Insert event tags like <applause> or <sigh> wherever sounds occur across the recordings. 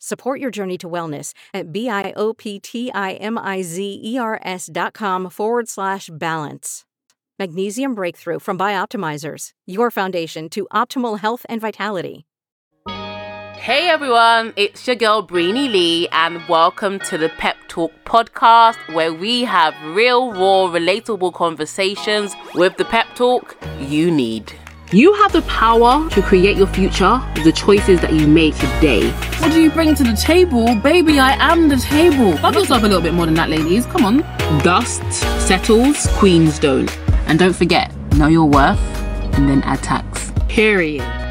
Support your journey to wellness at B-I-O-P-T-I-M-I-Z-E-R-S dot com forward slash balance. Magnesium Breakthrough from Bioptimizers, your foundation to optimal health and vitality. Hey everyone, it's your girl Breeny Lee, and welcome to the Pep Talk podcast, where we have real, raw, relatable conversations with the pep talk you need. You have the power to create your future with the choices that you make today. What do you bring to the table? Baby, I am the table. Love yourself a little bit more than that, ladies. Come on. Dust settles, queens don't. And don't forget, know your worth and then add tax. Period.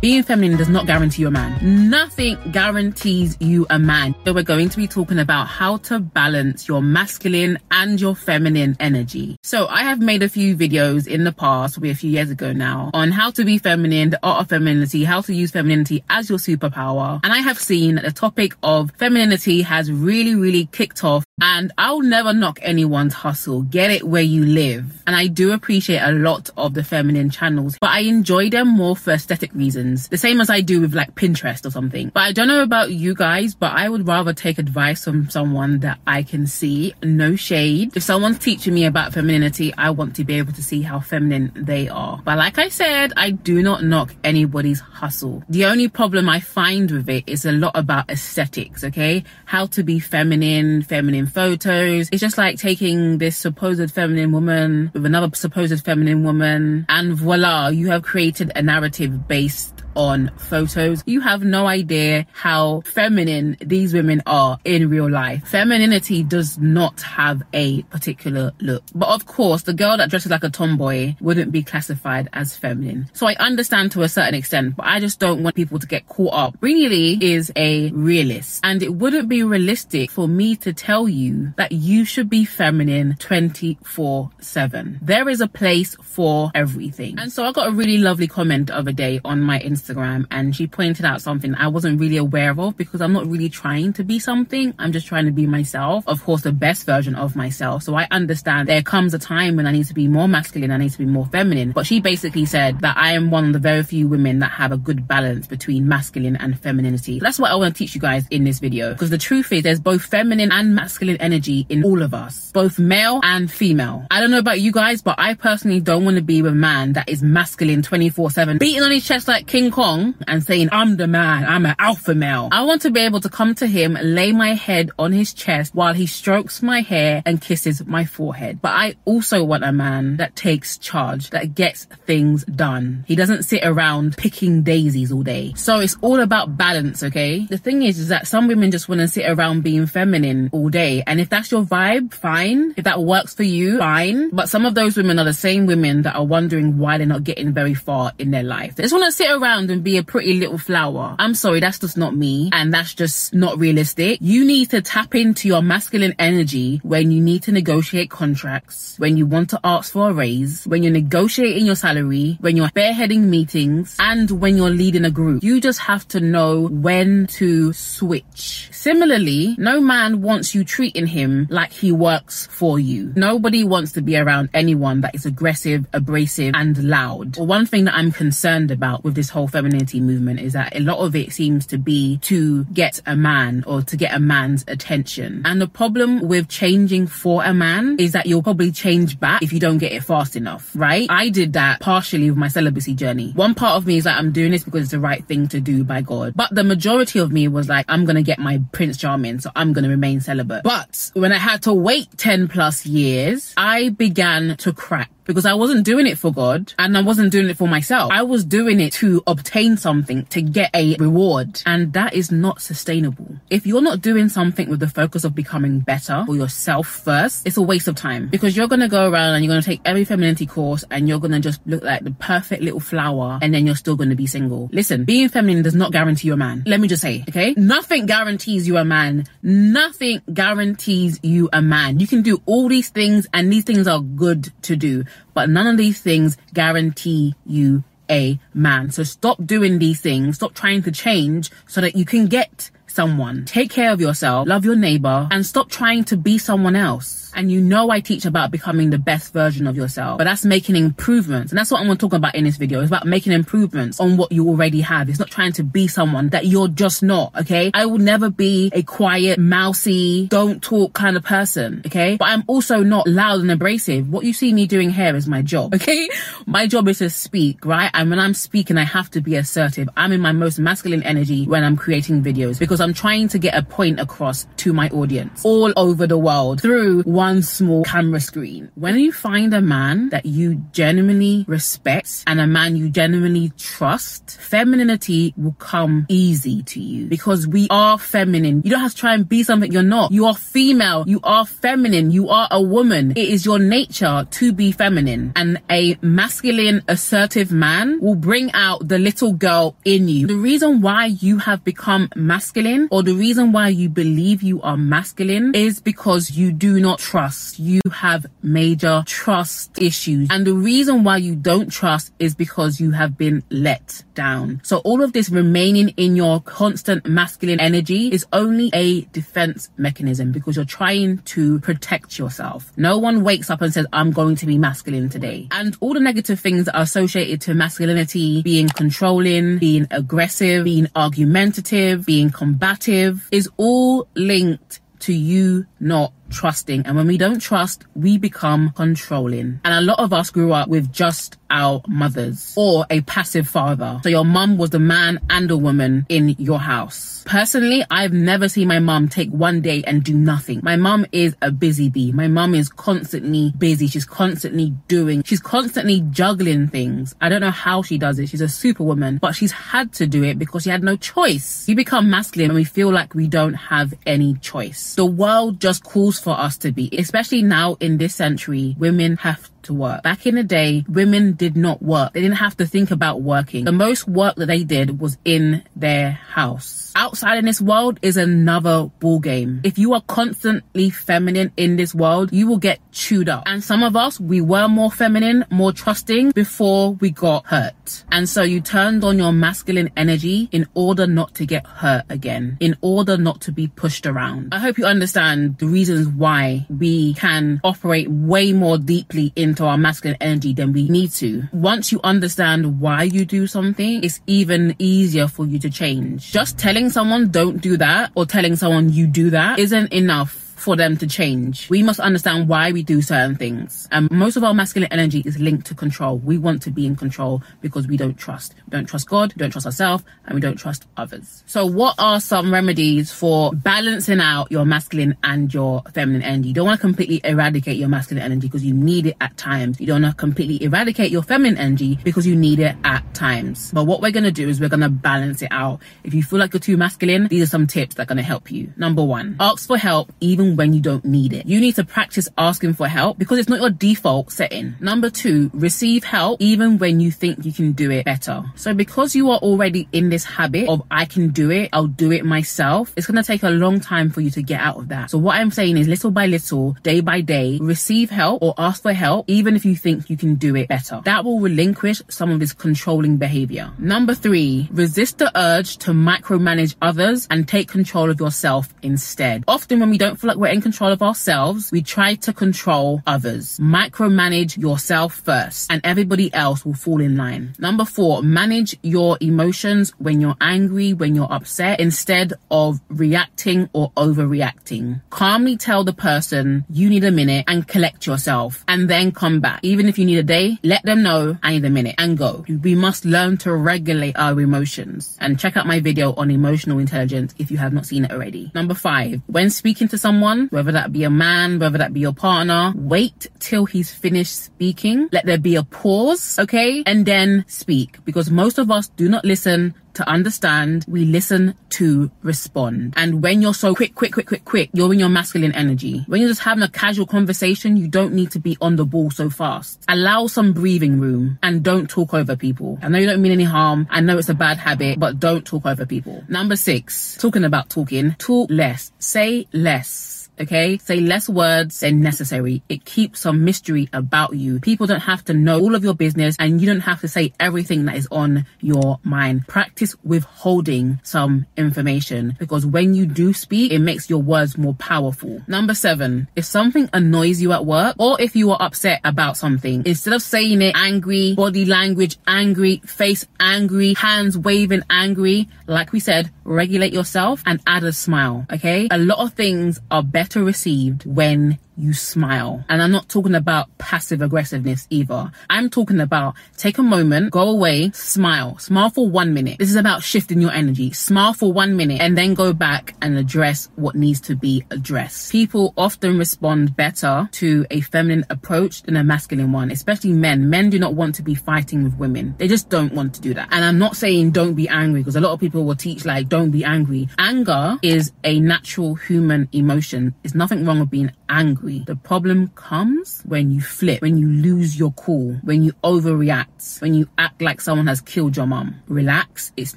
Being feminine does not guarantee you a man. Nothing guarantees you a man. So we're going to be talking about how to balance your masculine and your feminine energy. So I have made a few videos in the past, probably a few years ago now, on how to be feminine, the art of femininity, how to use femininity as your superpower. And I have seen that the topic of femininity has really, really kicked off and I'll never knock anyone's hustle. Get it where you live. And I do appreciate a lot of the feminine channels, but I enjoy them more for aesthetic reasons. The same as I do with like Pinterest or something. But I don't know about you guys, but I would rather take advice from someone that I can see. No shade. If someone's teaching me about femininity, I want to be able to see how feminine they are. But like I said, I do not knock anybody's hustle. The only problem I find with it is a lot about aesthetics, okay? How to be feminine, feminine photos. It's just like taking this supposed feminine woman with another supposed feminine woman, and voila, you have created a narrative based on photos. You have no idea how feminine these women are in real life. Femininity does not have a particular look. But of course, the girl that dresses like a tomboy wouldn't be classified as feminine. So I understand to a certain extent, but I just don't want people to get caught up. Really is a realist and it wouldn't be realistic for me to tell you that you should be feminine 24 7. There is a place for everything. And so I got a really lovely comment the other day on my Instagram Instagram and she pointed out something I wasn't really aware of because I'm not really trying to be something. I'm just trying to be myself. Of course, the best version of myself. So I understand there comes a time when I need to be more masculine. I need to be more feminine. But she basically said that I am one of the very few women that have a good balance between masculine and femininity. That's what I want to teach you guys in this video because the truth is there's both feminine and masculine energy in all of us, both male and female. I don't know about you guys, but I personally don't want to be with a man that is masculine 24 7, beating on his chest like King Kong and saying, I'm the man, I'm an alpha male. I want to be able to come to him, lay my head on his chest while he strokes my hair and kisses my forehead. But I also want a man that takes charge, that gets things done. He doesn't sit around picking daisies all day. So it's all about balance, okay? The thing is, is that some women just want to sit around being feminine all day. And if that's your vibe, fine. If that works for you, fine. But some of those women are the same women that are wondering why they're not getting very far in their life. They just want to sit around around and be a pretty little flower. I'm sorry, that's just not me. And that's just not realistic. You need to tap into your masculine energy when you need to negotiate contracts, when you want to ask for a raise, when you're negotiating your salary, when you're spearheading meetings, and when you're leading a group. You just have to know when to switch. Similarly, no man wants you treating him like he works for you. Nobody wants to be around anyone that is aggressive, abrasive, and loud. One thing that I'm concerned about with this whole femininity movement is that a lot of it seems to be to get a man or to get a man's attention. And the problem with changing for a man is that you'll probably change back if you don't get it fast enough, right? I did that partially with my celibacy journey. One part of me is like, I'm doing this because it's the right thing to do by God. But the majority of me was like, I'm going to get my Prince Charming, so I'm going to remain celibate. But when I had to wait 10 plus years, I began to crack because I wasn't doing it for God and I wasn't doing it for myself. I was doing it to obtain something, to get a reward. And that is not sustainable. If you're not doing something with the focus of becoming better for yourself first, it's a waste of time because you're going to go around and you're going to take every femininity course and you're going to just look like the perfect little flower and then you're still going to be single. Listen, being feminine does not guarantee you a man. Let me just say, okay? Nothing guarantees you a man. Nothing guarantees you a man. You can do all these things and these things are good to do but none of these things guarantee you a man. So stop doing these things. Stop trying to change so that you can get someone. Take care of yourself, love your neighbor, and stop trying to be someone else. And you know I teach about becoming the best version of yourself, but that's making improvements. And that's what I'm going to talk about in this video. It's about making improvements on what you already have. It's not trying to be someone that you're just not, okay? I will never be a quiet, mousy, don't talk kind of person, okay? But I'm also not loud and abrasive. What you see me doing here is my job, <laughs> okay? My job is to speak, right? And when I'm speaking, I have to be assertive. I'm in my most masculine energy when I'm creating videos because I'm trying to get a point across to my audience all over the world through one small camera screen. When you find a man that you genuinely respect and a man you genuinely trust, femininity will come easy to you because we are feminine. You don't have to try and be something you're not. You are female. You are feminine. You are a woman. It is your nature to be feminine and a masculine, assertive man will bring out the little girl in you. The reason why you have become masculine or the reason why you believe you are masculine is because you do not trust. You have major trust issues. And the reason why you don't trust is because you have been let down. So all of this remaining in your constant masculine energy is only a defense mechanism because you're trying to protect yourself. No one wakes up and says, I'm going to be masculine today. And all the negative things that are associated to masculinity, being controlling, being aggressive, being argumentative, being combative is all linked to you not trusting. And when we don't trust, we become controlling. And a lot of us grew up with just our mothers or a passive father. So your mum was the man and a woman in your house. Personally, I've never seen my mum take one day and do nothing. My mum is a busy bee. My mum is constantly busy. She's constantly doing, she's constantly juggling things. I don't know how she does it. She's a superwoman, but she's had to do it because she had no choice. We become masculine and we feel like we don't have any choice. The world just calls for us to be, especially now in this century, women have to work. Back in the day, women did not work. They didn't have to think about working. The most work that they did was in their house. Outside in this world is another ball game. If you are constantly feminine in this world, you will get chewed up. And some of us, we were more feminine, more trusting before we got hurt. And so you turned on your masculine energy in order not to get hurt again, in order not to be pushed around. I hope you understand the reasons why we can operate way more deeply into our masculine energy than we need to. Once you understand why you do something, it's even easier for you to change. Just telling someone don't do that or telling someone you do that isn't enough for them to change. We must understand why we do certain things. And most of our masculine energy is linked to control. We want to be in control because we don't trust. We don't trust God, don't trust ourselves, and we don't trust others. So what are some remedies for balancing out your masculine and your feminine energy? You don't want to completely eradicate your masculine energy because you need it at times. You don't want to completely eradicate your feminine energy because you need it at times. But what we're going to do is we're going to balance it out. If you feel like you're too masculine, these are some tips that are going to help you. Number one, ask for help even even when you don't need it. You need to practice asking for help because it's not your default setting. Number two, receive help even when you think you can do it better. So because you are already in this habit of I can do it, I'll do it myself, it's going to take a long time for you to get out of that. So what I'm saying is little by little, day by day, receive help or ask for help even if you think you can do it better. That will relinquish some of this controlling behavior. Number three, resist the urge to micromanage others and take control of yourself instead. Often when we don't feel like we're in control of ourselves, we try to control others. Micromanage yourself first and everybody else will fall in line. Number four, manage your emotions when you're angry, when you're upset, instead of reacting or overreacting. Calmly tell the person you need a minute and collect yourself and then come back. Even if you need a day, let them know I need a minute and go. We must learn to regulate our emotions and check out my video on emotional intelligence if you have not seen it already. Number five, when speaking to someone, whether that be a man, whether that be your partner, wait till he's finished speaking. Let there be a pause, okay? And then speak because most of us do not listen to understand, we listen to respond. And when you're so quick, quick, quick, quick, quick, you're in your masculine energy. When you're just having a casual conversation, you don't need to be on the ball so fast. Allow some breathing room and don't talk over people. I know you don't mean any harm. I know it's a bad habit, but don't talk over people. Number six, talking about talking, talk less, say less okay? Say less words than necessary. It keeps some mystery about you. People don't have to know all of your business and you don't have to say everything that is on your mind. Practice withholding some information because when you do speak, it makes your words more powerful. Number seven, if something annoys you at work or if you are upset about something, instead of saying it angry, body language angry, face angry, hands waving angry, like we said, regulate yourself and add a smile, okay? A lot of things are better received when you smile. And I'm not talking about passive aggressiveness either. I'm talking about take a moment, go away, smile. Smile for one minute. This is about shifting your energy. Smile for one minute and then go back and address what needs to be addressed. People often respond better to a feminine approach than a masculine one, especially men. Men do not want to be fighting with women. They just don't want to do that. And I'm not saying don't be angry because a lot of people will teach like don't be angry. Anger is a natural human emotion. There's nothing wrong with being angry. The problem comes when you flip, when you lose your cool, when you overreact, when you act like someone has killed your mom. Relax, it's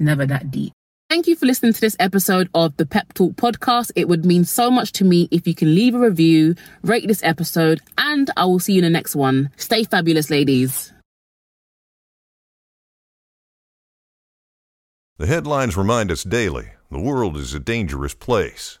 never that deep. Thank you for listening to this episode of the Pep Talk podcast. It would mean so much to me if you can leave a review, rate this episode, and I will see you in the next one. Stay fabulous, ladies. The headlines remind us daily the world is a dangerous place.